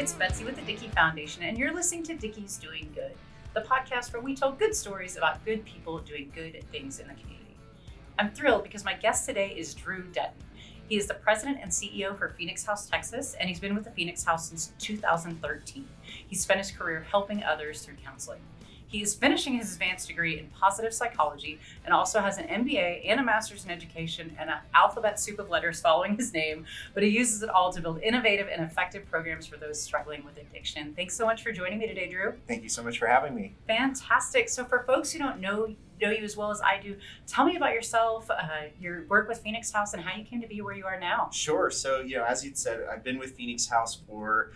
it's Betsy with the Dickey Foundation, and you're listening to Dickey's Doing Good, the podcast where we tell good stories about good people doing good things in the community. I'm thrilled because my guest today is Drew Dutton. He is the president and CEO for Phoenix House Texas, and he's been with the Phoenix House since 2013. He spent his career helping others through counseling. He is finishing his advanced degree in positive psychology and also has an MBA and a master's in education and an alphabet soup of letters following his name, but he uses it all to build innovative and effective programs for those struggling with addiction. Thanks so much for joining me today, Drew. Thank you so much for having me. Fantastic. So, for folks who don't know know you as well as I do, tell me about yourself, uh, your work with Phoenix House, and how you came to be where you are now. Sure. So, you know, as you said, I've been with Phoenix House for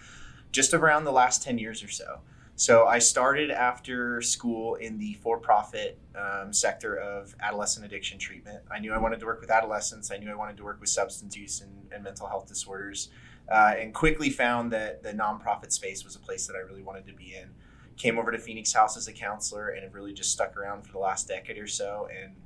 just around the last 10 years or so. So I started after school in the for-profit um, sector of adolescent addiction treatment. I knew I wanted to work with adolescents. I knew I wanted to work with substance use and, and mental health disorders, uh, and quickly found that the nonprofit space was a place that I really wanted to be in. Came over to Phoenix House as a counselor and have really just stuck around for the last decade or so, and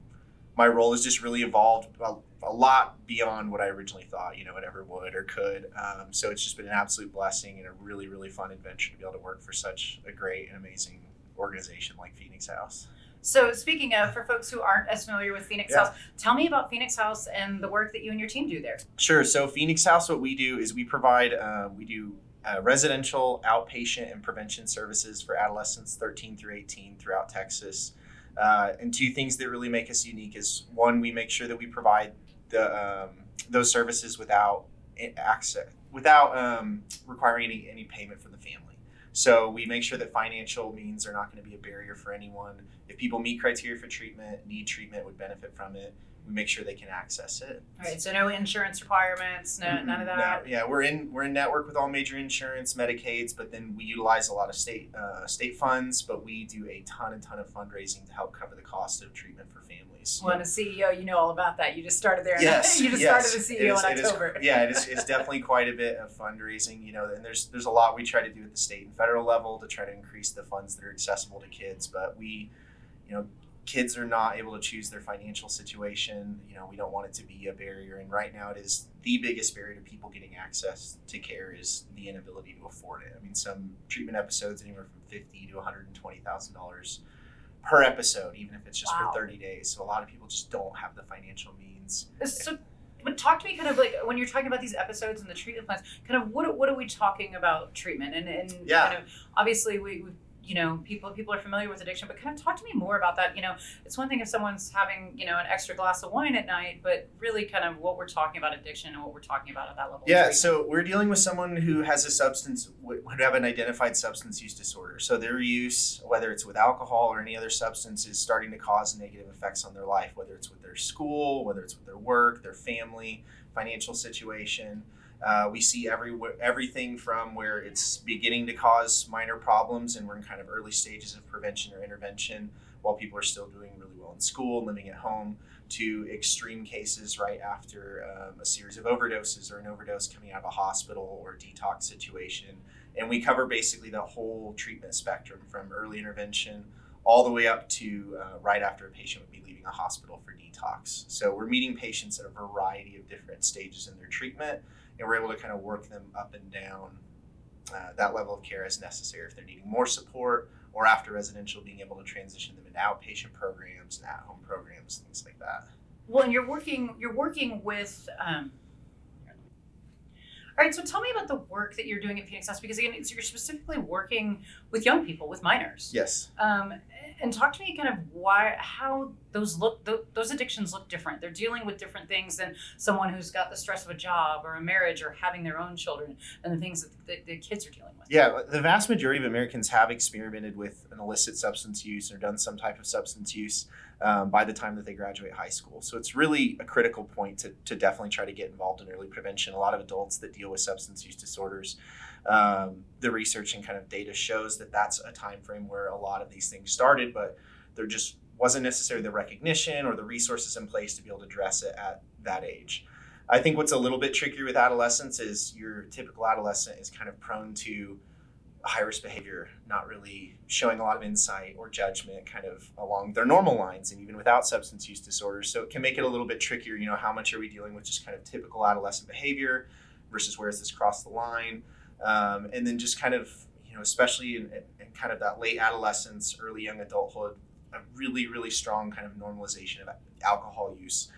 my role has just really evolved a, a, lot beyond what I originally thought, you know, it ever would or could. Um, so it's just been an absolute blessing and a really, really fun adventure to be able to work for such a great and amazing organization like Phoenix House. So, speaking of, for folks who aren't as familiar with Phoenix yeah. House, tell me about Phoenix House and the work that you and your team do there. Sure. So, Phoenix House, what we do is we provide, uh, we do uh, residential outpatient and prevention services for adolescents 13 through 18 throughout Texas. Uh, and two things that really make us unique is one, we make sure that we provide the um, those services without access, without um, requiring any any payment from the family. So we make sure that financial means are not going to be a barrier for anyone. If people meet criteria for treatment, need treatment, would benefit from it we make sure they can access it. All right, so no insurance requirements, no mm-hmm. none of that. No, yeah, we're in we're in network with all major insurance, Medicaids, but then we utilize a lot of state uh, state funds, but we do a ton and ton of fundraising to help cover the cost of treatment for families. Well, as a CEO, you know all about that. You just started there. Yes, you just yes. started as CEO is, in October. Is, yeah, it is, it's definitely quite a bit of fundraising. You know, and there's there's a lot we try to do at the state and federal level to try to increase the funds that are accessible to kids, but we you know kids are not able to choose their financial situation. You know, we don't want it to be a barrier. And right now, it is the biggest barrier to people getting access to care is the inability to afford it. I mean, some treatment episodes anywhere from fifty to one hundred and twenty thousand dollars per episode, even if it's just wow. for thirty days. So a lot of people just don't have the financial means. So. But talk to me kind of like when you're talking about these episodes and the treatment plans, kind of what, what are we talking about treatment? And, and yeah. kind of obviously we, we've you know people people are familiar with addiction but kind of talk to me more about that. You know it's one thing if someone's having you know an extra glass of wine at night but really kind of what we're talking about addiction and what we're talking about at that level yeah so we're dealing with someone who has a substance would have an identified substance use disorder. So their use whether it's with alcohol or any other substance is starting to cause negative effects on their life whether it's with their school whether it's with their work their family financial situation uh, we see every everything from where it's beginning to cause minor problems and we're in kind of early stages of prevention or intervention while people are still doing really well in school, living at home, to extreme cases right after um, a series of overdoses or an overdose coming out of a hospital or detox situation. And we cover basically the whole treatment spectrum from early intervention all the way up to uh, right after a patient would be leaving a hospital for detox. So we're meeting patients at a variety of different stages in their treatment and we're able to kind of work them up and down uh, that level of care as necessary if they're needing more support or after residential being able to transition them into outpatient programs and at-home programs things like that well and you're working you're working with um, all right, so tell me about the work that you're doing at Phoenix House because again, you're specifically working with young people, with minors. Yes. Um, and talk to me kind of why, how those look, those addictions look different. They're dealing with different things than someone who's got the stress of a job or a marriage or having their own children and the things that the, the kids are dealing with. Yeah, the vast majority of Americans have experimented with an illicit substance use or done some type of substance use um, by the time that they graduate high school. So it's really a critical point to, to definitely try to get involved in early prevention. A lot of adults that deal with substance use disorders, um, the research and kind of data shows that that's a time frame where a lot of these things started, but there just wasn't necessarily the recognition or the resources in place to be able to address it at that age. I think what's a little bit trickier with adolescence is your typical adolescent is kind of prone to high risk behavior, not really showing a lot of insight or judgment kind of along their normal lines and even without substance use disorders. So it can make it a little bit trickier. You know, how much are we dealing with just kind of typical adolescent behavior versus where is this cross the line? Um, and then just kind of you know especially in, in kind of that late adolescence, early young adulthood, a really really strong kind of normalization of alcohol use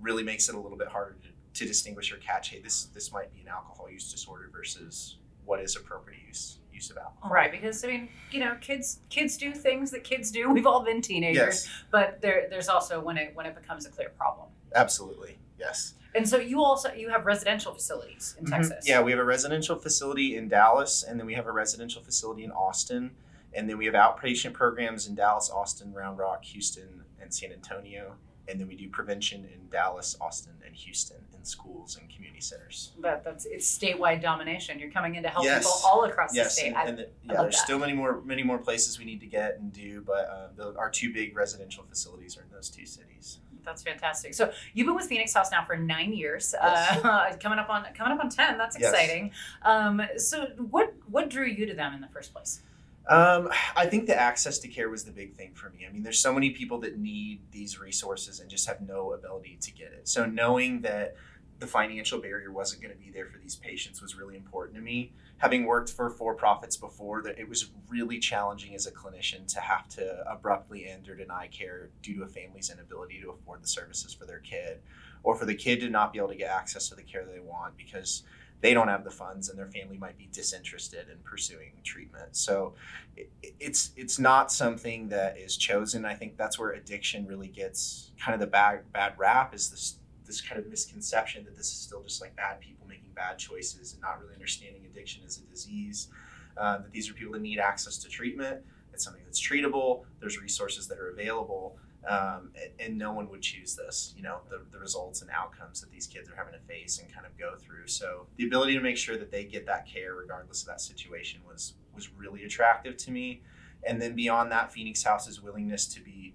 really makes it a little bit harder to, to distinguish or catch. Hey, this this might be an alcohol use disorder versus what is appropriate use use of alcohol. Right, because I mean, you know, kids kids do things that kids do. We've all been teenagers, Yes, but there there's also when it when it becomes a clear problem. absolutely. Yes. And so you also you have residential facilities in Mhm. Texas. Yeah, we have a residential facility in Dallas, and then we have a residential facility in Austin, and then we have outpatient programs in Dallas, Austin, Round Rock, Houston, and San Antonio, and then we do prevention in Dallas, Austin, and Houston in schools and community centers. That that's it's statewide domination. You're coming in to help Yes. people all across the Yes, state. and, I- and the, yeah, there's that. still many more many more places we need to get and do, but uh, the, our two big residential facilities are in those two cities. That's fantastic. So you've been with Phoenix House now for nine years. Yes. Uh, coming up on coming up on ten. That's Yes. exciting. Um, so what what drew you to them in the first place? Um, I think the access to care was the big thing for me. I mean, there's so many people that need these resources and just have no ability to get it. So knowing that the financial barrier wasn't going to be there for these patients was really important to me. Having worked for for profits before, that it was really challenging as a clinician to have to abruptly end or deny care due to a family's inability to afford the services for their kid, or for the kid to not be able to get access to the care they want because they don't have the funds and their family might be disinterested in pursuing treatment. So it, it's it's not something that is chosen. I think that's where addiction really gets kind of the bad bad rap is this this kind of misconception that this is still just like bad people making bad choices and not really understanding addiction as a disease. Uh, that these are people that need access to treatment. It's something that's treatable. There's resources that are available. Um, and, and no one would choose this, you know, the, the results and outcomes that these kids are having to face and kind of go through. So the ability to make sure that they get that care regardless of that situation was was really attractive to me. And then beyond that, Phoenix House's willingness to be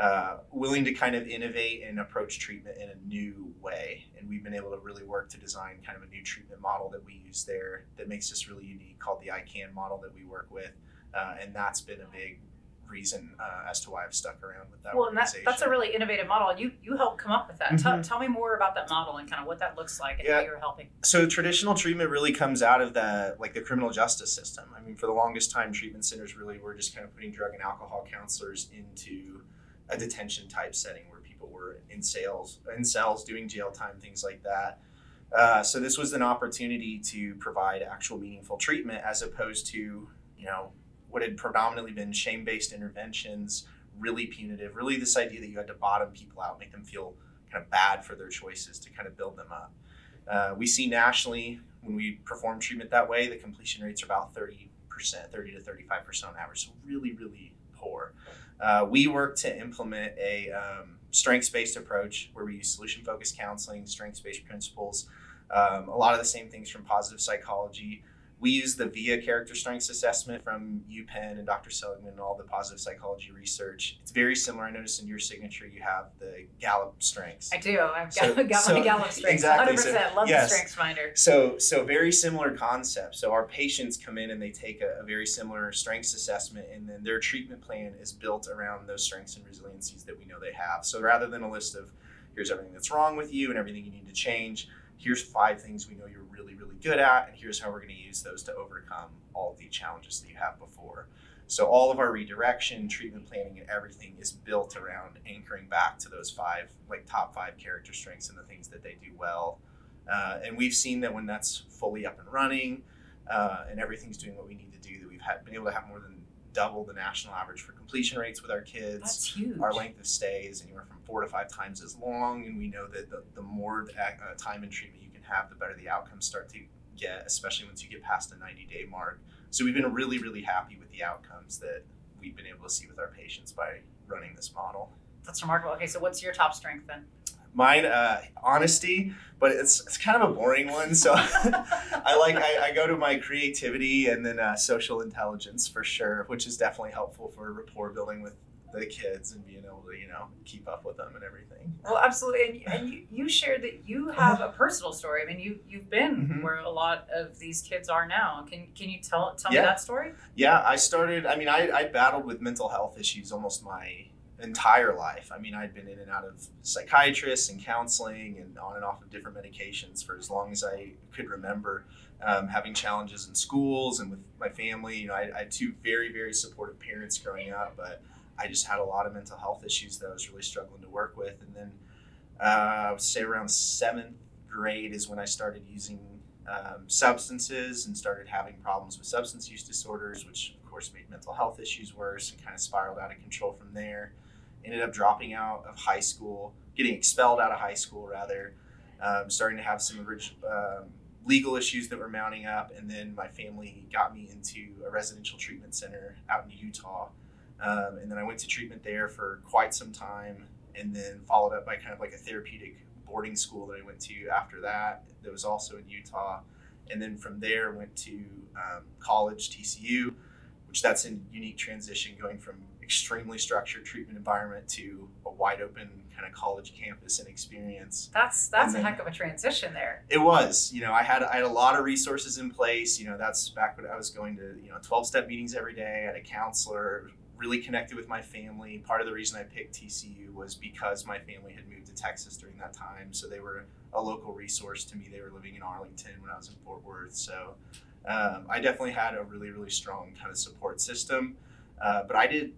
uh, willing to kind of innovate and approach treatment in a new way. And we've been able to really work to design kind of a new treatment model that we use there that makes us really unique called the ICANN model that we work with. Uh, and that's been a big reason uh, as to why I've stuck around with that Well, and that, that's a really innovative model. You you helped come up with that. Tell, Mhm. tell me more about that model and kind of what that looks like and Yeah. how you're helping. so traditional treatment really comes out of the like the criminal justice system. I mean, for the longest time, treatment centers really were just kind of putting drug and alcohol counselors into a detention type setting where people were in sales in cells doing jail time, things like that. Uh, so this was an opportunity to provide actual meaningful treatment as opposed to you know what had predominantly been shame based interventions, really punitive, really this idea that you had to bottom people out, make them feel kind of bad for their choices to kind of build them up. Uh, we see nationally when we perform treatment that way, the completion rates are about 30%, 30 to 35% on average. So really, really poor. Uh, we work to implement a um, strengths based approach where we use solution focused counseling, strengths based principles, um, a lot of the same things from positive psychology. We use the VIA character strengths assessment from UPenn and Dr. Seligman and all the positive psychology research. It's very similar. I noticed in your signature you have the Gallup strengths. I do. I've got, So- got so- my Gallup strengths. exactly. 100%. So- Love yes. the strengths finder. So, so very similar concept. So our patients come in and they take a, a very similar strengths assessment, and then their treatment plan is built around those strengths and resiliencies that we know they have. So rather than a list of here's everything that's wrong with you and everything you need to change, here's five things we know you're good at, and here's how we're going to use those to overcome all the challenges that you have before. So all of our redirection, treatment planning, and everything is built around anchoring back to those five, like top five character strengths and the things that they do well. Uh, and we've seen that when that's fully up and running, uh, and everything's doing what we need to do, that we've had been able to have more than double the national average for completion rates with our kids. That's huge. Our length of stay is anywhere from four to five times as long, and we know that the, the more the, uh, time in treatment you can have, the better the outcomes start to get, especially once you get past the 90 day mark. So we've been really, really happy with the outcomes that we've been able to see with our patients by running this model. That's remarkable. Okay, so what's your top strength then? Mine, uh, honesty, but it's, it's kind of a boring one. So I like I, I go to my creativity and then uh, social intelligence for sure, which is definitely helpful for rapport building with the kids and being able to you know keep up with them and everything. Well, absolutely. And, and you, you shared that you have a personal story. I mean, you you've been Mhm. where a lot of these kids are now. Can can you tell tell Yeah. me that story? Yeah, I started. I mean, I, I battled with mental health issues almost my entire life. I mean, I'd been in and out of psychiatrists and counseling and on and off of different medications for as long as I could remember. Um, having challenges in schools and with my family, you know, I, I had two very, very supportive parents growing up, but I just had a lot of mental health issues that I was really struggling to work with. And then uh, I would say around seventh grade is when I started using um, substances and started having problems with substance use disorders, which of course made mental health issues worse and kind of spiraled out of control from there. Ended up dropping out of high school, getting expelled out of high school rather, um, starting to have some um, legal issues that were mounting up, and then my family got me into a residential treatment center out in Utah. Um, and then I went to treatment there for quite some time, and then followed up by kind of like a therapeutic boarding school that I went to after that. That was also in Utah, and then from there went to um, college, TCU, which that's a unique transition going from extremely structured treatment environment to a wide open kind of college campus and experience. That's that's a heck of a transition there. It was, you know, I had I had a lot of resources in place. You know, that's back when I was going to you know twelve step meetings every day. I had a counselor, really connected with my family. Part of the reason I picked TCU was because my family had moved to Texas during that time, so they were a local resource to me. They were living in Arlington when I was in Fort Worth, so um, I definitely had a really really strong kind of support system. Uh, but I did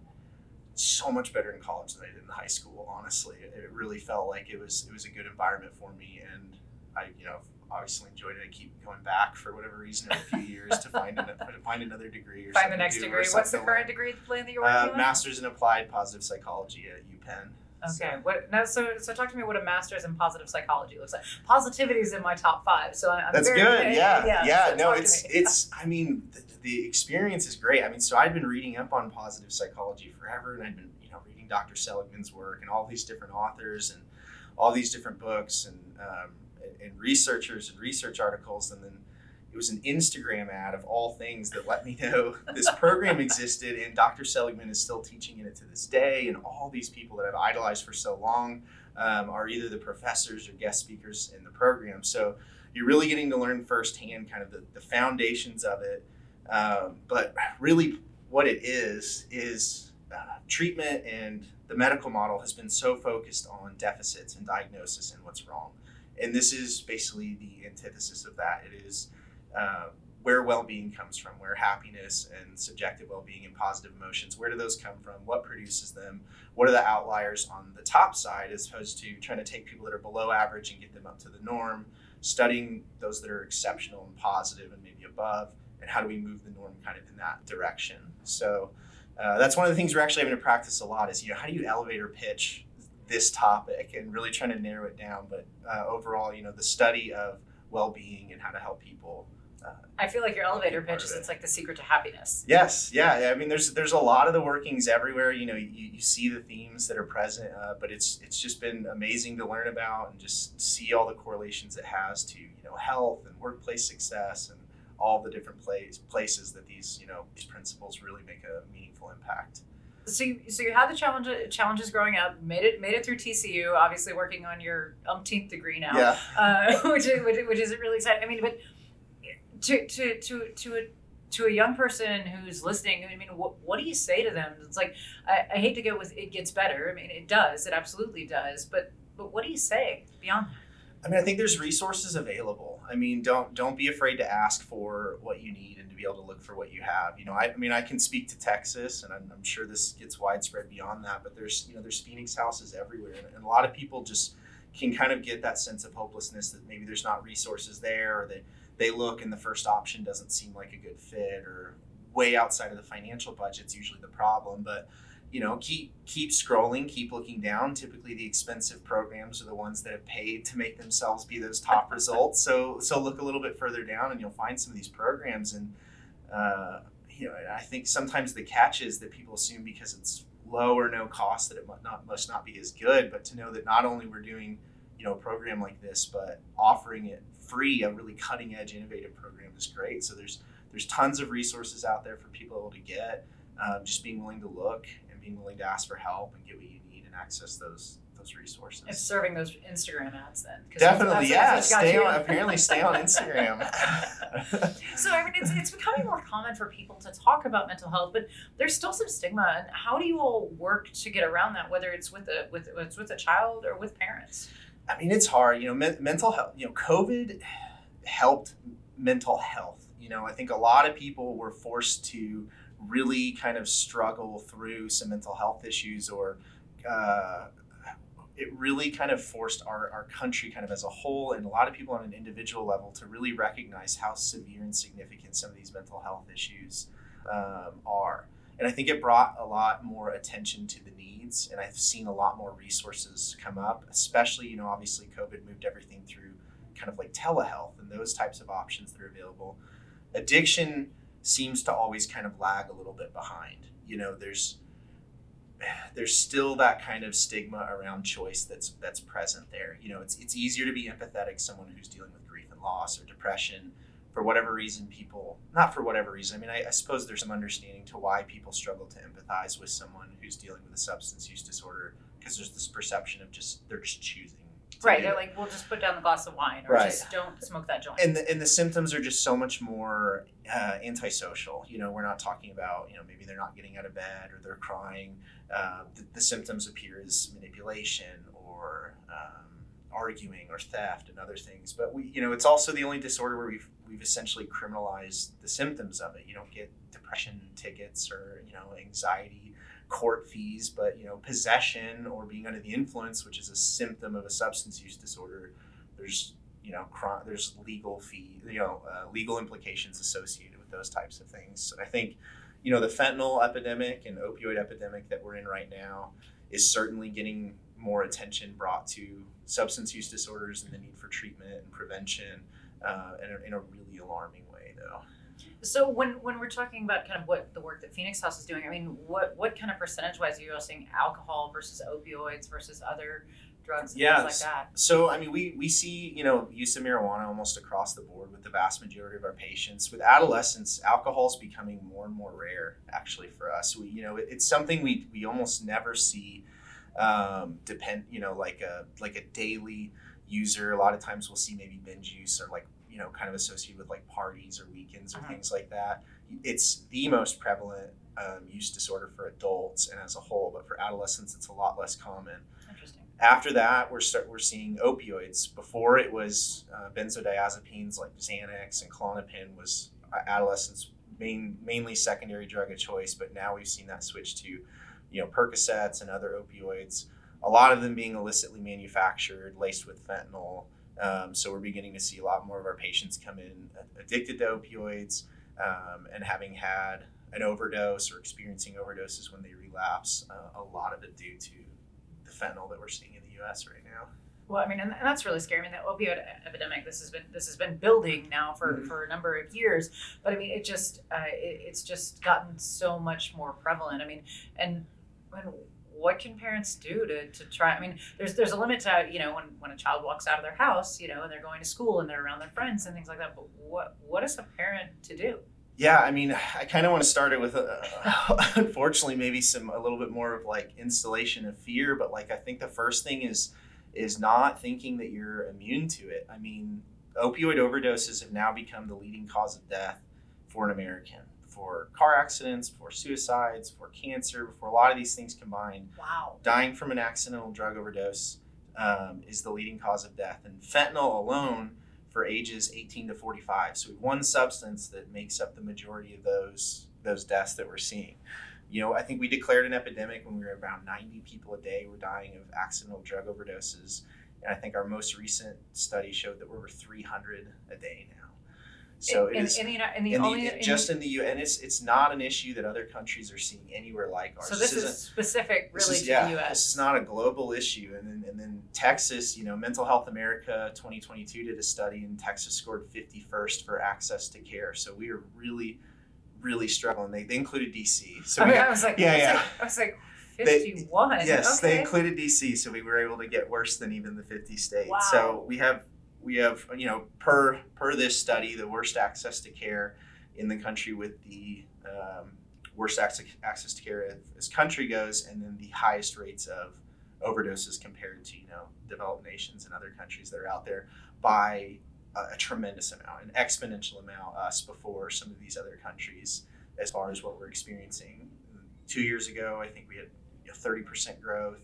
so much better in college than I did in high school. Honestly, it really felt like it was it was a good environment for me, and I you know obviously enjoyed it. I keep going back for whatever reason every few years to find an, to find another degree or Find the next degree. What's the current degree plan that you're working Uh, on? Masters in Applied Positive Psychology at UPenn. Okay. What now? So, so talk to me what a master's in positive psychology looks like. Positivity is in my top five, so I'm That's very, good. Yeah, yeah. yeah. so no, it's it's. I mean, the, the experience is great. I mean, so I'd been reading up on positive psychology forever, and I'd been you know reading Dr. Seligman's work and all these different authors and all these different books and um, and- researchers and research articles, and then it was an Instagram ad of all things that let me know this program existed, and Dr. Seligman is still teaching in it to this day, and all these people that I've idolized for so long um, are either the professors or guest speakers in the program. So you're really getting to learn firsthand kind of the, the foundations of it. Um, but really, what it is is uh, treatment and the medical model has been so focused on deficits and diagnosis and what's wrong. And this is basically the antithesis of that. It is uh, where well-being comes from, where happiness and subjective well-being and positive emotions, where do those come from? What produces them? What are the outliers on the top side, as opposed to trying to take people that are below average and get them up to the norm? Studying those that are exceptional and positive and maybe above, and how do we move the norm kind of in that direction? So uh, that's one of the things we're actually having to practice a lot. Is you know how do you elevator pitch this topic and really trying to narrow it down. But uh, overall, you know, the study of well-being and how to help people I feel like your elevator pitch is it. it's like the secret to happiness. Yes, yeah. I mean, there's there's a lot of the workings everywhere. You know, you, you see the themes that are present, uh, but it's it's just been amazing to learn about and just see all the correlations it has to you know health and workplace success and all the different place, places that these you know these principles really make a meaningful impact. So you, so you had the challenge challenges growing up, made it made it through TCU, obviously working on your umpteenth degree now. Yeah. uh, which is which, which is really exciting. I mean, but to to to to a to a young person who's listening, I mean, what, what do you say to them? It's like I, I hate to go with it gets better. I mean, it does. It absolutely does. But but what do you say beyond? that? I mean, I think there's resources available. I mean, don't don't be afraid to ask for what you need and to be able to look for what you have. You know, I, I mean, I can speak to Texas, and I'm, I'm sure this gets widespread beyond that. But there's you know there's Phoenix houses everywhere, and, and a lot of people just can kind of get that sense of hopelessness that maybe there's not resources there, or they they look and the first option doesn't seem like a good fit, or way outside of the financial budget's usually the problem. But you know keep keep scrolling keep looking down typically the expensive programs are the ones that have paid to make themselves be those top results so so look a little bit further down and you'll find some of these programs and uh, you know i think sometimes the catch is that people assume because it's low or no cost that it must not must not be as good but to know that not only we're doing you know a program like this but offering it free a really cutting edge innovative program is great. So there's there's tons of resources out there for people to get um, just being willing to look and being willing to ask for help and get what you need and access those those resources. It's serving those Instagram ads then. Definitely, yeah. Stay on, apparently, stay on Instagram. so I mean, it's, it's becoming more common for people to talk about mental health, but there's still some stigma. And how do you all work to get around that? Whether it's with a with it's with a child or with parents. I mean, it's hard. You know, men- mental health. You know, COVID helped mental health. You know, I think a lot of people were forced to really kind of struggle through some mental health issues, or uh, it really kind of forced our, our country, kind of as a whole, and a lot of people on an individual level, to really recognize how severe and significant some of these mental health issues um, are. And I think it brought a lot more attention to the needs, and I've seen a lot more resources come up, especially, you know, obviously COVID moved everything through kind of like telehealth and those types of options that are available. Addiction seems to always kind of lag a little bit behind. You know, there's there's still that kind of stigma around choice that's that's present there. You know, it's it's easier to be empathetic someone who's dealing with grief and loss or depression for whatever reason people not for whatever reason i mean I, I, suppose there's some understanding to why people struggle to empathize with someone who's dealing with a substance use disorder because there's this perception of just they're just choosing right they're like we'll just put down the glass of wine or right. just don't smoke that joint and the, and the symptoms are just so much more uh, antisocial you know we're not talking about you know maybe they're not getting out of bed or they're crying uh, the, the, symptoms appear as manipulation or um, arguing or theft and other things. But we, you know, it's also the only disorder where we've we've essentially criminalized the symptoms of it. You don't get depression tickets or you know anxiety court fees, but you know possession or being under the influence, which is a symptom of a substance use disorder. There's you know there's legal fee you know uh, legal implications associated with those types of things. And I think you know the fentanyl epidemic and opioid epidemic that we're in right now is certainly getting more attention brought to substance use disorders and the need for treatment and prevention uh, in, a, in a really alarming way, though. So when when we're talking about kind of what the work that Phoenix House is doing, I mean, what what kind of percentage wise are you all seeing alcohol versus opioids versus other drugs and yeah, things like that? So I mean, we we see you know use of marijuana almost across the board with the vast majority of our patients. With adolescents, alcohol is becoming more and more rare actually for us. We you know it, it's something we we almost never see um, depend you know like a like a daily user a lot of times we'll see maybe binge use or like you know kind of associated with like parties or weekends or Uh-huh. things like that it's the most prevalent um, use disorder for adults and as a whole but for adolescents it's a lot less common. After that we're start we're seeing opioids. Before it was uh, benzodiazepines like xanax and klonopin was uh, adolescents main mainly secondary drug of choice but now we've seen that switch to you know percocets and other opioids a lot of them being illicitly manufactured laced with fentanyl. Um, so we're beginning to see a lot more of our patients come in addicted to opioids um, and having had an overdose or experiencing overdoses when they relapse uh, a lot of it due to fentanyl that we're seeing in the us right now Well, I mean, and, and that's really scary. I mean, the opioid epidemic. This has been this has been building now for, Mhm. for a number of years. But I mean, it just uh, it, it's just gotten so much more prevalent. I mean, and when what can parents do to, to try? I mean, there's there's a limit to you know when, when a child walks out of their house, you know, and they're going to school and they're around their friends and things like that. But what what is a parent to do? Yeah, I mean, I kind of want to start it with, uh, unfortunately, maybe some a little bit more of like installation of fear. But like, I think the first thing is is not thinking that you're immune to it. I mean, opioid overdoses have now become the leading cause of death for an American, for car accidents, for suicides, for cancer, for a lot of these things combined. Wow. Dying from an accidental drug overdose um, is the leading cause of death, and fentanyl alone for ages 18 to 45. So one substance that makes up the majority of those those deaths that we're seeing. You know, I think we declared an epidemic when we were around 90 people a day were dying of accidental drug overdoses, and I think our most recent study showed that we're over 300 a day now. So in, it is in, in the, in the only just in the U, and it's it's not an issue that other countries are seeing anywhere like ours. so this isn't- is specific this really is, to yeah, the U.S. This is not a global issue. And then, and then Texas, you know, Mental Health America 2022 did a study, and Texas scored 51st for access to care. So we are really, really struggling. They, they included DC. So I, we, mean, I was like, yeah, I was yeah. like, I was like They- 51. yes, okay. they included DC. So we were able to get worse than even the 50 states. Wow. So we have we have you know per per this study the worst access to care in the country with the um, worst access, access to care as country goes, and then the highest rates of overdoses compared to you know developed nations and other countries that are out there by a, a tremendous amount, an exponential amount us before some of these other countries as far as what we're experiencing. Two years ago, I think we had you know, 30% growth,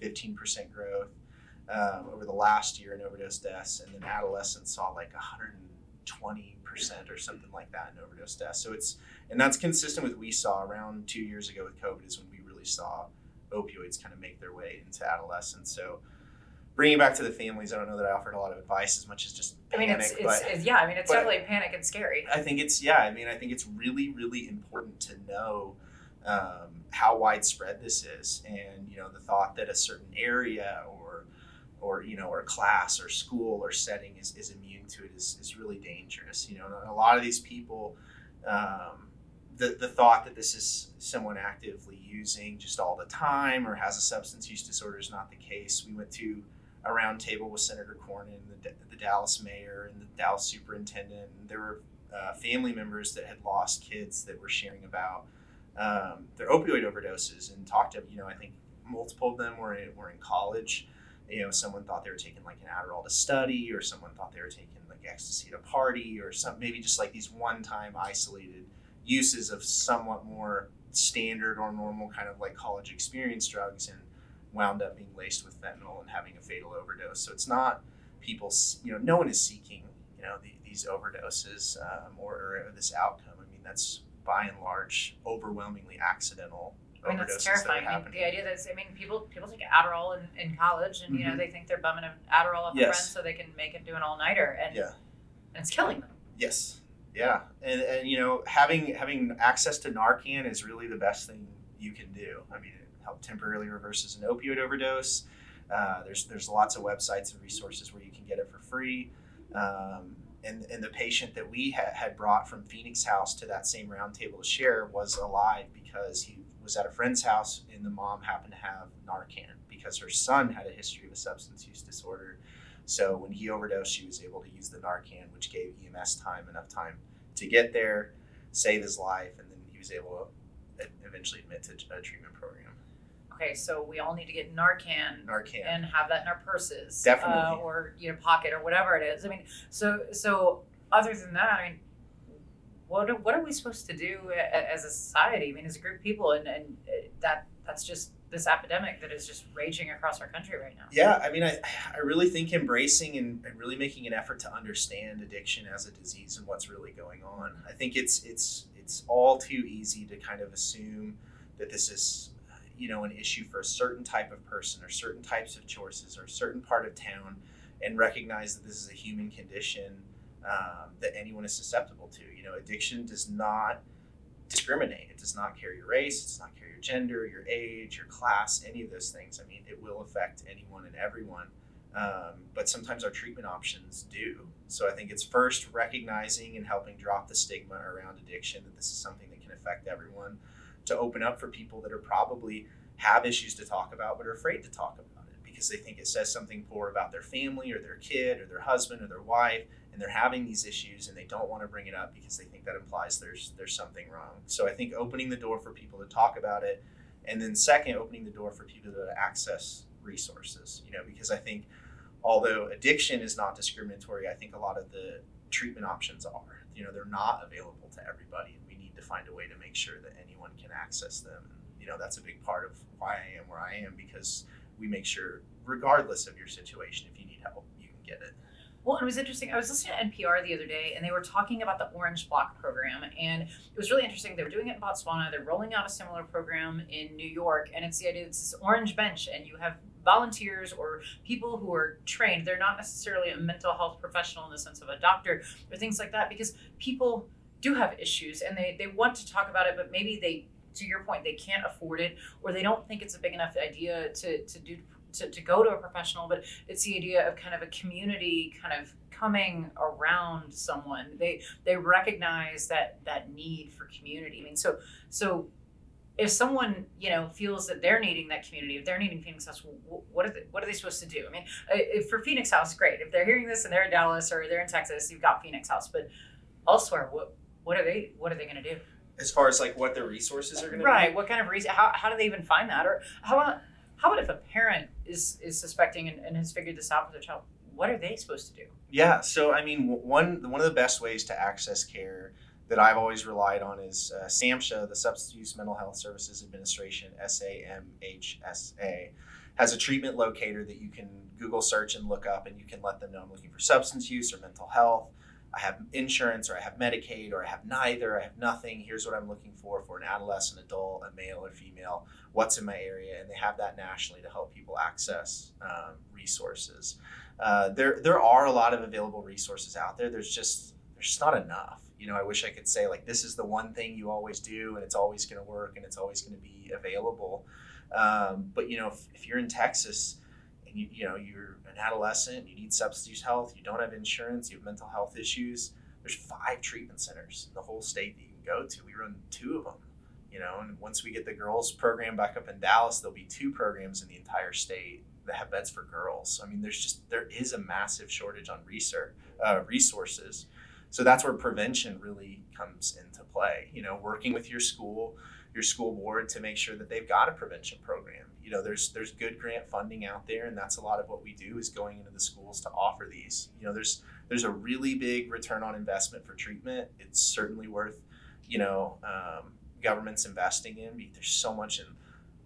15% growth um, over the last year in overdose deaths, and then adolescents saw like 120 percent or something like that in overdose deaths. So it's and that's consistent with we saw around two years ago with COVID is when we really saw opioids kind of make their way into adolescence. So bringing it back to the families, I don't know that I offered a lot of advice as much as just panic. I mean, it's, but it's, it's yeah. I mean, it's definitely panic and scary. I think it's yeah. I mean, I think it's really really important to know um, how widespread this is, and you know the thought that a certain area or or you know or class or school or setting is, is immune to it is, is really dangerous. You know, and a lot of these people. Um, the, the thought that this is someone actively using just all the time or has a substance use disorder is not the case. We went to a round table with Senator Cornyn, the, the Dallas mayor, and the Dallas superintendent. And there were uh, family members that had lost kids that were sharing about um, their opioid overdoses and talked to, you know, I think multiple of them were in, were in college. You know, someone thought they were taking like an Adderall to study, or someone thought they were taking like ecstasy to party, or some maybe just like these one time isolated uses of somewhat more standard or normal kind of like college experience drugs and wound up being laced with fentanyl and having a fatal overdose. So it's not people, you know, no one is seeking, you know, the, these overdoses um, or, or this outcome. I mean, that's by and large overwhelmingly accidental I mean, that terrifying. I mean, the idea that I mean, people people take Adderall in, in college, and you know Mhm. they think they're bumming an Adderall off a Yes. friend so they can make it do an all nighter, and Yeah. and it's killing them. Yes. Yeah. And, and you know, having having access to Narcan is really the best thing you can do. I mean, it help temporarily reverses an opioid overdose. Uh, there's there's lots of websites and resources where you can get it for free. Um, and, and the patient that we ha- had brought from Phoenix House to that same roundtable to share was alive because he was at a friend's house and the mom happened to have Narcan because her son had a history of a substance use disorder. So when he overdosed, she was able to use the Narcan, which gave EMS time enough time to get there, save his life, and then he was able to eventually admit to a treatment program. Okay, so we all need to get Narcan Narcan. and have that in our purses, Definitely. uh, or you know, pocket or whatever it is. I mean, so so other than that, I mean, what are, what are we supposed to do as a society? I mean, as a group of people, and and uh, that that's just this epidemic that is just raging across our country right now. Yeah, I mean, I, I really think embracing and, and really making an effort to understand addiction as a disease and what's really going on. I think it's it's it's all too easy to kind of assume that this is you know an issue for a certain type of person or certain types of choices or a certain part of town, and recognize that this is a human condition um, that anyone is susceptible to. You know, addiction does not discriminate. It does not care your race. It does not care your gender, your age, your class, any of those things. I mean, it will affect anyone and everyone. Um, but sometimes our treatment options do. So I think it's first recognizing and helping drop the stigma around addiction that this is something that can affect everyone. To open up for people that are probably have issues to talk about but are afraid to talk about it because they think it says something poor about their family or their kid or their husband or their wife and they're having these issues and they don't want to bring it up because they think that implies there's there's something wrong. So I think opening the door for people to talk about it, and then second, opening the door for people to access resources. You know, because I think although addiction is not discriminatory, I think a lot of the treatment options are. You know, they're not available to everybody, and we need to find a way to make sure that anyone can access them. And you know, that's a big part of why I am where I am because we make sure, regardless of your situation, if you need help, you can get it. Well, it was interesting. I was listening to NPR the other day, and they were talking about the Orange Block program, and it was really interesting. They were doing it in Botswana. They're rolling out a similar program in New York, and it's the idea it's this orange bench, and you have volunteers or people who are trained. They're not necessarily a mental health professional in the sense of a doctor or things like that, because people do have issues and they, they want to talk about it, but maybe they, to your point, they can't afford it, or they don't think it's a big enough idea to, to do to, to go to a professional, but it's the idea of kind of a community kind of coming around someone. They they recognize that that need for community. I mean, so so if someone you know feels that they're needing that community, if they're needing Phoenix House, what are they, what are they supposed to do? I mean, uh, if for Phoenix House, great. If they're hearing this and they're in Dallas or they're in Texas, you've got Phoenix House. But elsewhere, what what are they what are they going to do? As far as like what their resources are going to be Right. What kind of reason? How, how do they even find that? Or how about How about if a parent is is suspecting and, and has figured this out for their child? What are they supposed to do? Yeah, so I mean, one one of the best ways to access care that I've always relied on is uh, SAMHSA, the Substance Use Mental Health Services Administration, S A M H S A, has a treatment locator that you can Google search and look up, and you can let them know I'm looking for substance use or mental health. I have insurance, or I have Medicaid, or I have neither. I have nothing. Here's what I'm looking for for an adolescent, adult, a male or female. What's in my area, and they have that nationally to help people access um, resources. Uh, there, there are a lot of available resources out there. There's just, there's just not enough. You know, I wish I could say like this is the one thing you always do, and it's always going to work, and it's always going to be available. Um, but you know, if, if you're in Texas you, you know you're an adolescent, you need substance use health, you don't have insurance, you have mental health issues. There's five treatment centers in the whole state that you can go to. We run two of them. You know, and once we get the girls program back up in Dallas, there'll be two programs in the entire state that have beds for girls. I mean, there's just there is a massive shortage on research uh, resources. So that's where prevention really comes into play. You know, working with your school, your school board to make sure that they've got a prevention program. You know, there's there's good grant funding out there, and that's a lot of what we do is going into the schools to offer these. You know, there's there's a really big return on investment for treatment. It's certainly worth, you know, um, governments investing in. There's so much in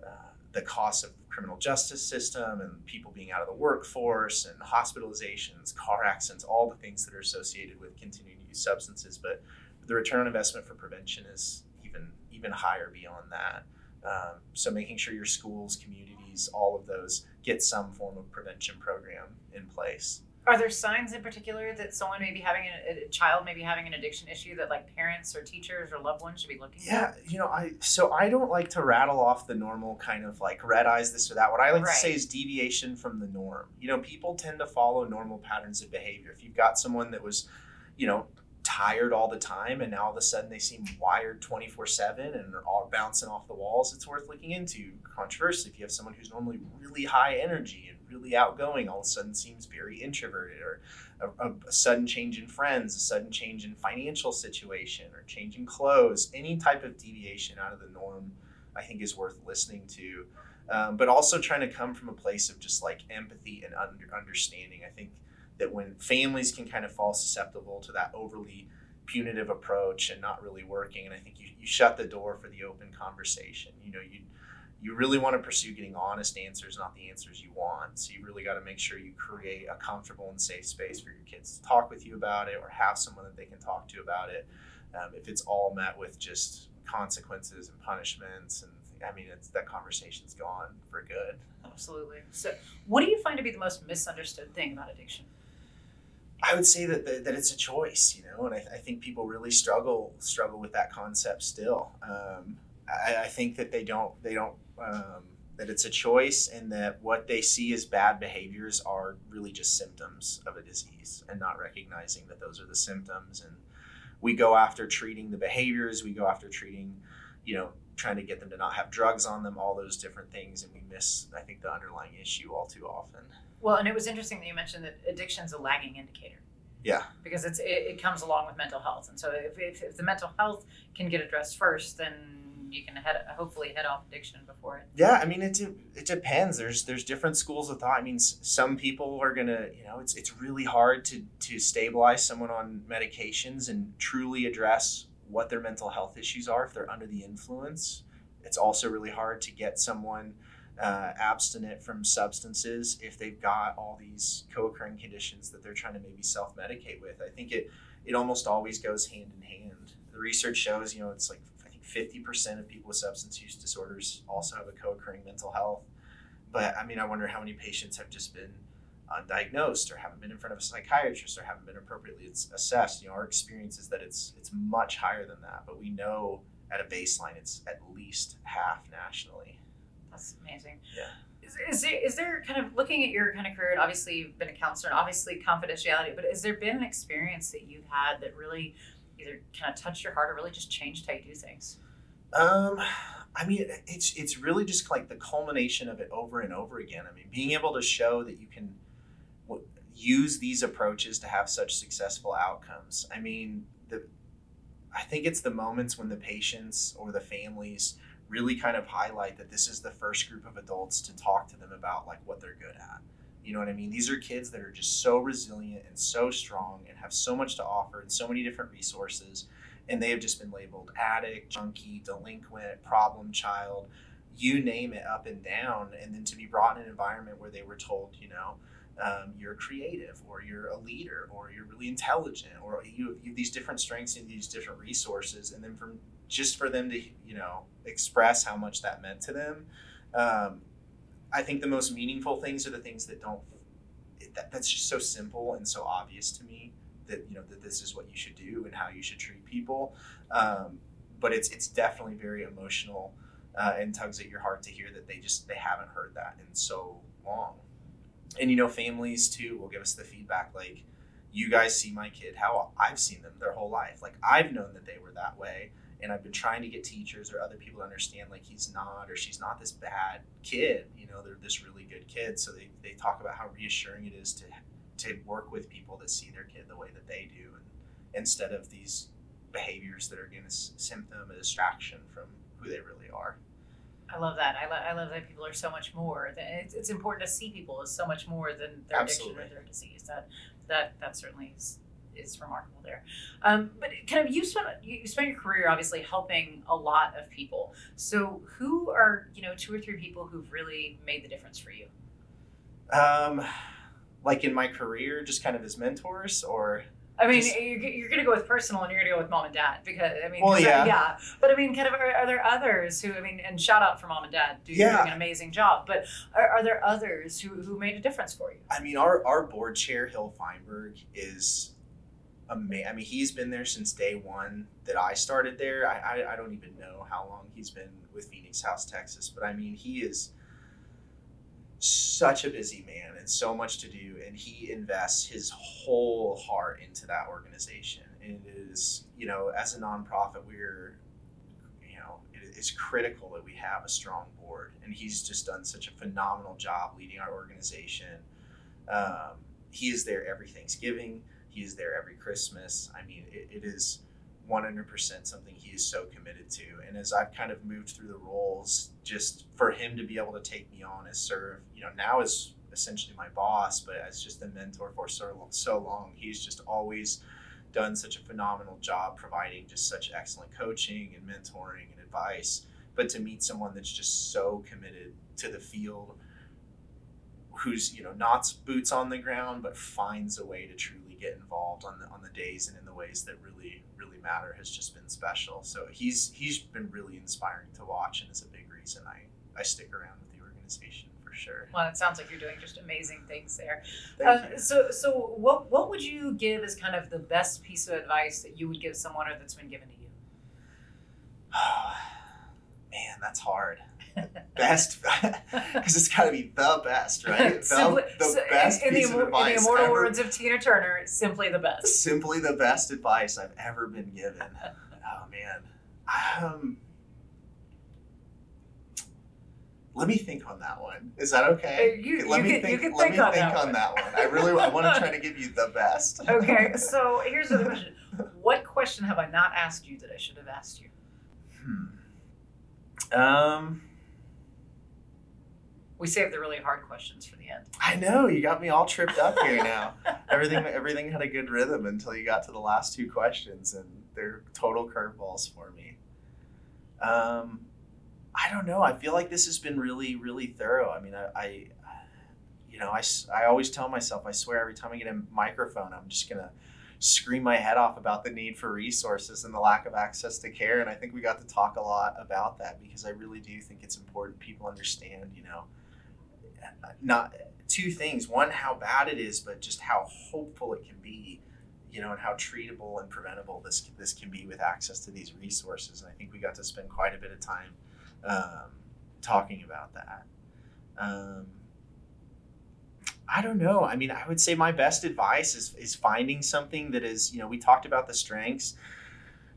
uh, the cost of criminal justice system and people being out of the workforce and hospitalizations, car accidents, all the things that are associated with continuing to use substances. But the return on investment for prevention is even even higher beyond that. Um, so making sure your schools, communities, all of those get some form of prevention program in place. Are there signs in particular that someone may be having a, a child may be having an addiction issue that like parents or teachers or loved ones should be looking Yeah, at? you know, I so I don't like to rattle off the normal kind of like red eyes this or that. What I like Right. to say is deviation from the norm. You know, people tend to follow normal patterns of behavior. If you've got someone that was, you know, tired all the time and now all of a sudden they seem wired 24/7 and are all bouncing off the walls, it's worth looking into. Conversely, if you have someone who's normally really high energy and really outgoing all of a sudden seems very introverted or a, a, a sudden change in friends, a sudden change in financial situation, or change in clothes, any type of deviation out of the norm, I think is worth listening to. Um, but also trying to come from a place of just like empathy and under, understanding. I think that when families can kind of fall susceptible to that overly punitive approach and not really working, and I think you, you shut the door for the open conversation. You know, you you really want to pursue getting honest answers, not the answers you want. So you really got to make sure you create a comfortable and safe space for your kids to talk with you about it or have someone that they can talk to about it. Um, if it's all met with just consequences and punishments, and I mean, it's that conversation's gone for good. Absolutely. So, what do you find to be the most misunderstood thing about addiction? I would say that, that, that it's a choice, you know, and I, I think people really struggle struggle with that concept still. Um, I, I think that they don't they don't um, that it's a choice and that what they see as bad behaviors are really just symptoms of a disease and not recognizing that those are the symptoms and we go after treating the behaviors we go after treating you know trying to get them to not have drugs on them all those different things and we miss i think the underlying issue all too often Well, and it was interesting that you mentioned that addiction's a lagging indicator. Yeah. Because it's it, it comes along with mental health, and so if, if, if the mental health can get addressed first, then you can head hopefully head off addiction before it. Yeah, I mean it. It depends. There's there's different schools of thought. I mean, some people are gonna, you know, it's it's really hard to to stabilize someone on medications and truly address what their mental health issues are if they're under the influence. It's also really hard to get someone uh, abstinent from substances if they've got all these co-occurring conditions that they're trying to maybe self-medicate with. I think it it almost always goes hand in hand. The research shows, you know, it's like I think fifty percent of people with substance use disorders also have a co-occurring mental health. But I mean, I wonder how many patients have just been undiagnosed or haven't been in front of a psychiatrist or haven't been appropriately assessed. You know, our experience is that it's it's much higher than that, but we know at a baseline it's at least half nationally. That's amazing. Yeah. Is, is, there, is there kind of looking at your kind of career, and obviously you've been a counselor, and obviously confidentiality, but has there been an experience that you've had that really either kind of touched your heart or really just changed how you do things? Um, I mean, it's it's really just like the culmination of it over and over again. I mean, being able to show that you can w- use these approaches to have such successful outcomes. I mean, the I think it's the moments when the patients or the families really kind of highlight that this is the first group of adults to talk to them about like what they're good at. You know what I mean? These are kids that are just so resilient and so strong and have so much to offer and so many different resources. And they have just been labeled addict, junkie, delinquent, problem child, you name it up and down. And then to be brought in an environment where they were told, you know, um, you're creative or you're a leader or you're really intelligent or you you have these different strengths and these different resources. And then from just for them to, you know, express how much that meant to them. Um, I think the most meaningful things are the things that don't. That, that's just so simple and so obvious to me that you know that this is what you should do and how you should treat people. Um, but it's it's definitely very emotional uh, and tugs at your heart to hear that they just they haven't heard that in so long. And you know, families too will give us the feedback like, "You guys see my kid how I've seen them their whole life. Like I've known that they were that way." And I've been trying to get teachers or other people to understand like he's not or she's not this bad kid. You know, they're this really good kid. So they, they talk about how reassuring it is to to work with people that see their kid the way that they do, and instead of these behaviors that are going to symptom a distraction from who they really are. I love that. I, lo- I love that people are so much more. It's, it's important to see people as so much more than their Absolutely. addiction or their disease. That that that certainly is is remarkable there. Um, but kind of you spent you spent your career obviously helping a lot of people. So who are you know two or three people who've really made the difference for you? Um, like in my career, just kind of as mentors, or I mean, just, you're, you're going to go with personal, and you're going to go with mom and dad because I mean, well, yeah, yeah. But I mean, kind of, are, are, there others who I mean, and shout out for mom and dad, do, yeah. doing an amazing job. But are, are there others who, who made a difference for you? I mean, our our board chair Hill Feinberg is I mean, he's been there since day one that I started there. I, I, I don't even know how long he's been with Phoenix House, Texas, but I mean, he is such a busy man and so much to do, and he invests his whole heart into that organization. And it is, you know, as a nonprofit, we're, you know, it is critical that we have a strong board, and he's just done such a phenomenal job leading our organization. Um, he is there every Thanksgiving he is there every Christmas. I mean, it, it is 100% something he is so committed to. And as I've kind of moved through the roles, just for him to be able to take me on as serve, you know, now as essentially my boss, but as just a mentor for so, so long, he's just always done such a phenomenal job providing just such excellent coaching and mentoring and advice. But to meet someone that's just so committed to the field, who's you know not boots on the ground, but finds a way to truly get involved on the on the days and in the ways that really really matter has just been special. So he's he's been really inspiring to watch and is a big reason I I stick around with the organization for sure. Well, it sounds like you're doing just amazing things there. Uh. So so what what would you give as kind of the best piece of advice that you would give someone or that's been given to you? Oh, Man, that's hard best because it's got to be the best, right? The, simply, the so best in, piece the, of advice. In the immortal ever, words of Tina Turner, simply the best. Simply the best advice I've ever been given. oh man, um, let me think on that one. Is that okay? You, let you me can, think. Can let think me on think that on one. that one. I really I want to try to give you the best. okay, so here's the question: What question have I not asked you that I should have asked you? Hmm. Um. We save the really hard questions for the end. I know you got me all tripped up here now. everything everything had a good rhythm until you got to the last two questions, and they're total curveballs for me. Um, I don't know. I feel like this has been really really thorough. I mean, I, I you know, I, I always tell myself, I swear every time I get a microphone, I'm just gonna scream my head off about the need for resources and the lack of access to care. And I think we got to talk a lot about that because I really do think it's important people understand, you know, not two things. One how bad it is but just how hopeful it can be you know and how treatable and preventable this this can be with access to these resources. And i think we got to spend quite a bit of time um, talking about that. Um, i don't know. I mean i would say my best advice is is finding something that is you know we talked about the strengths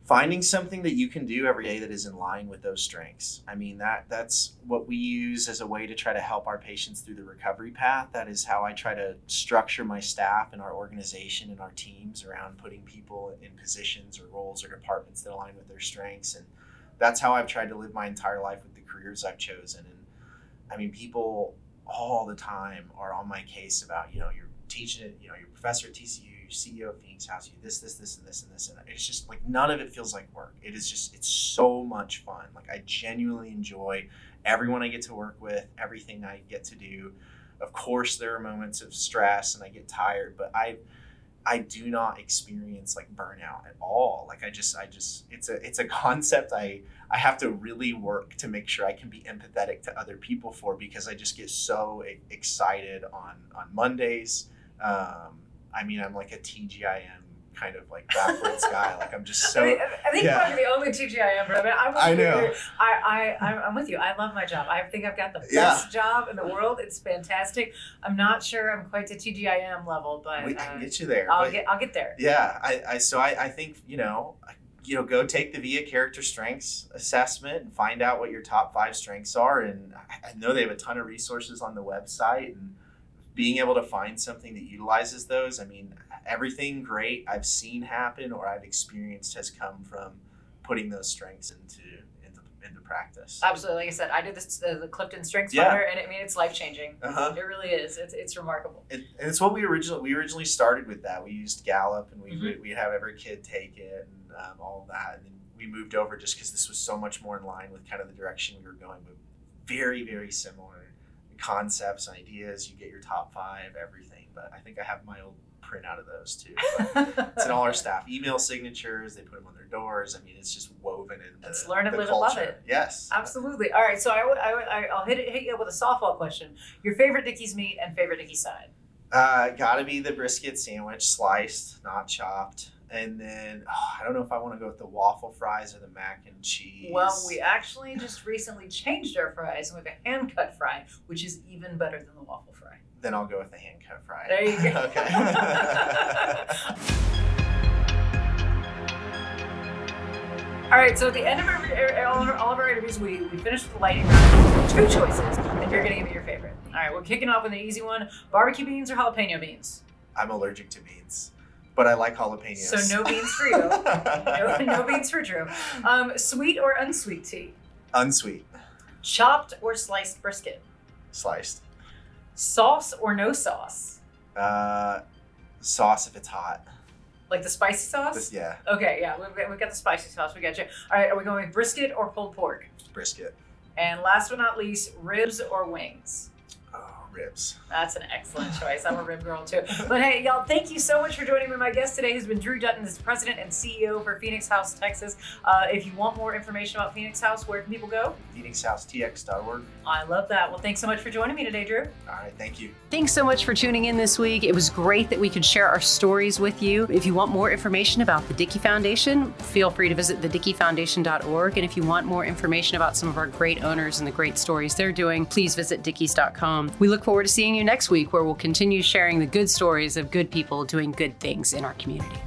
finding something that you can do every day that is in line with those strengths. I mean that that's what we use as a way to try to help our patients through the recovery path. That is how i try to structure my staff and our organization and our teams around putting people in positions or roles or departments that align with their strengths. And that's how I've tried to live my entire life with the careers I've chosen. And I mean, people all the time are on my case about, you know, you're teaching it, you know, you're professor at TCU, you're CEO of Phoenix House, you this, this, this, and this, and this. And it's just like none of it feels like work. It is just, it's so much fun. Like I genuinely enjoy everyone I get to work with, everything I get to do. Of course, there are moments of stress and I get tired, but I, I do not experience like burnout at all. Like I just, I just, it's a, it's a concept I, I have to really work to make sure I can be empathetic to other people for because I just get so excited on on Mondays. Um, I mean, I'm like a TGIM kind of like backwards guy. Like I'm just so. I, mean, I think yeah. you're probably the only TGIM, but I mean, I'm with I know. You. I, I, I'm with you. I love my job. I think I've got the best yeah. job in the world. It's fantastic. I'm not sure I'm quite to TGIM level, but we can uh, get you there. I'll get. I'll get there. Yeah. I, I so I, I think you know. You know, go take the VIA character strengths assessment and find out what your top five strengths are. And I know they have a ton of resources on the website and being able to find something that utilizes those. I mean, everything great I've seen happen or I've experienced has come from putting those strengths into into, into practice. Absolutely, like I said, I did this uh, the Clifton Strengths yeah. Finder, and I mean it's life changing. Uh-huh. It really is. It's, it's remarkable. It, and it's what we originally we originally started with that. We used Gallup, and we mm-hmm. we have every kid take it and um, all that, and then we moved over just because this was so much more in line with kind of the direction we were going, but very very similar concepts, ideas. You get your top five, everything. But I think I have my old print out of those too. it's in all our staff email signatures. They put them on their doors. I mean, it's just woven into. Let's learn it, live it, love it. Yes, absolutely. All right, so I, I, I'll hit, it, hit you up with a softball question. Your favorite Dickey's meat and favorite Dickey's side? Uh, gotta be the brisket sandwich, sliced, not chopped. And then oh, I don't know if I want to go with the waffle fries or the mac and cheese. Well, we actually just recently changed our fries and we have a hand cut fry, which is even better than the waffle fry. Then I'll go with the hand cut fry. There you go. okay. All right, so at the end of our, er, er, all, of our, all of our interviews, we, we finish with the lighting round. Two choices, and you're going to give me your favorite. All right, we're kicking off with an easy one barbecue beans or jalapeno beans? I'm allergic to beans but I like jalapenos. So no beans for you. no, no, beans for Drew. Um, sweet or unsweet tea? Unsweet. Chopped or sliced brisket? Sliced. Sauce or no sauce? Uh, sauce if it's hot. Like the spicy sauce? This, yeah. Okay, yeah, we've got, we've got the spicy sauce. We got you. All right, are we going with brisket or pulled pork? Brisket. And last but not least, ribs or wings? Ribs. That's an excellent choice. I'm a rib girl too. But hey, y'all, thank you so much for joining me. My guest today has been Drew Dutton, the president and CEO for Phoenix House, Texas. Uh, if you want more information about Phoenix House, where can people go? PhoenixHouseTX.org. I love that. Well, thanks so much for joining me today, Drew. All right, thank you. Thanks so much for tuning in this week. It was great that we could share our stories with you. If you want more information about the Dickey Foundation, feel free to visit thedickeyfoundation.org. And if you want more information about some of our great owners and the great stories they're doing, please visit dickeys.com. We look forward to seeing you next week where we'll continue sharing the good stories of good people doing good things in our community.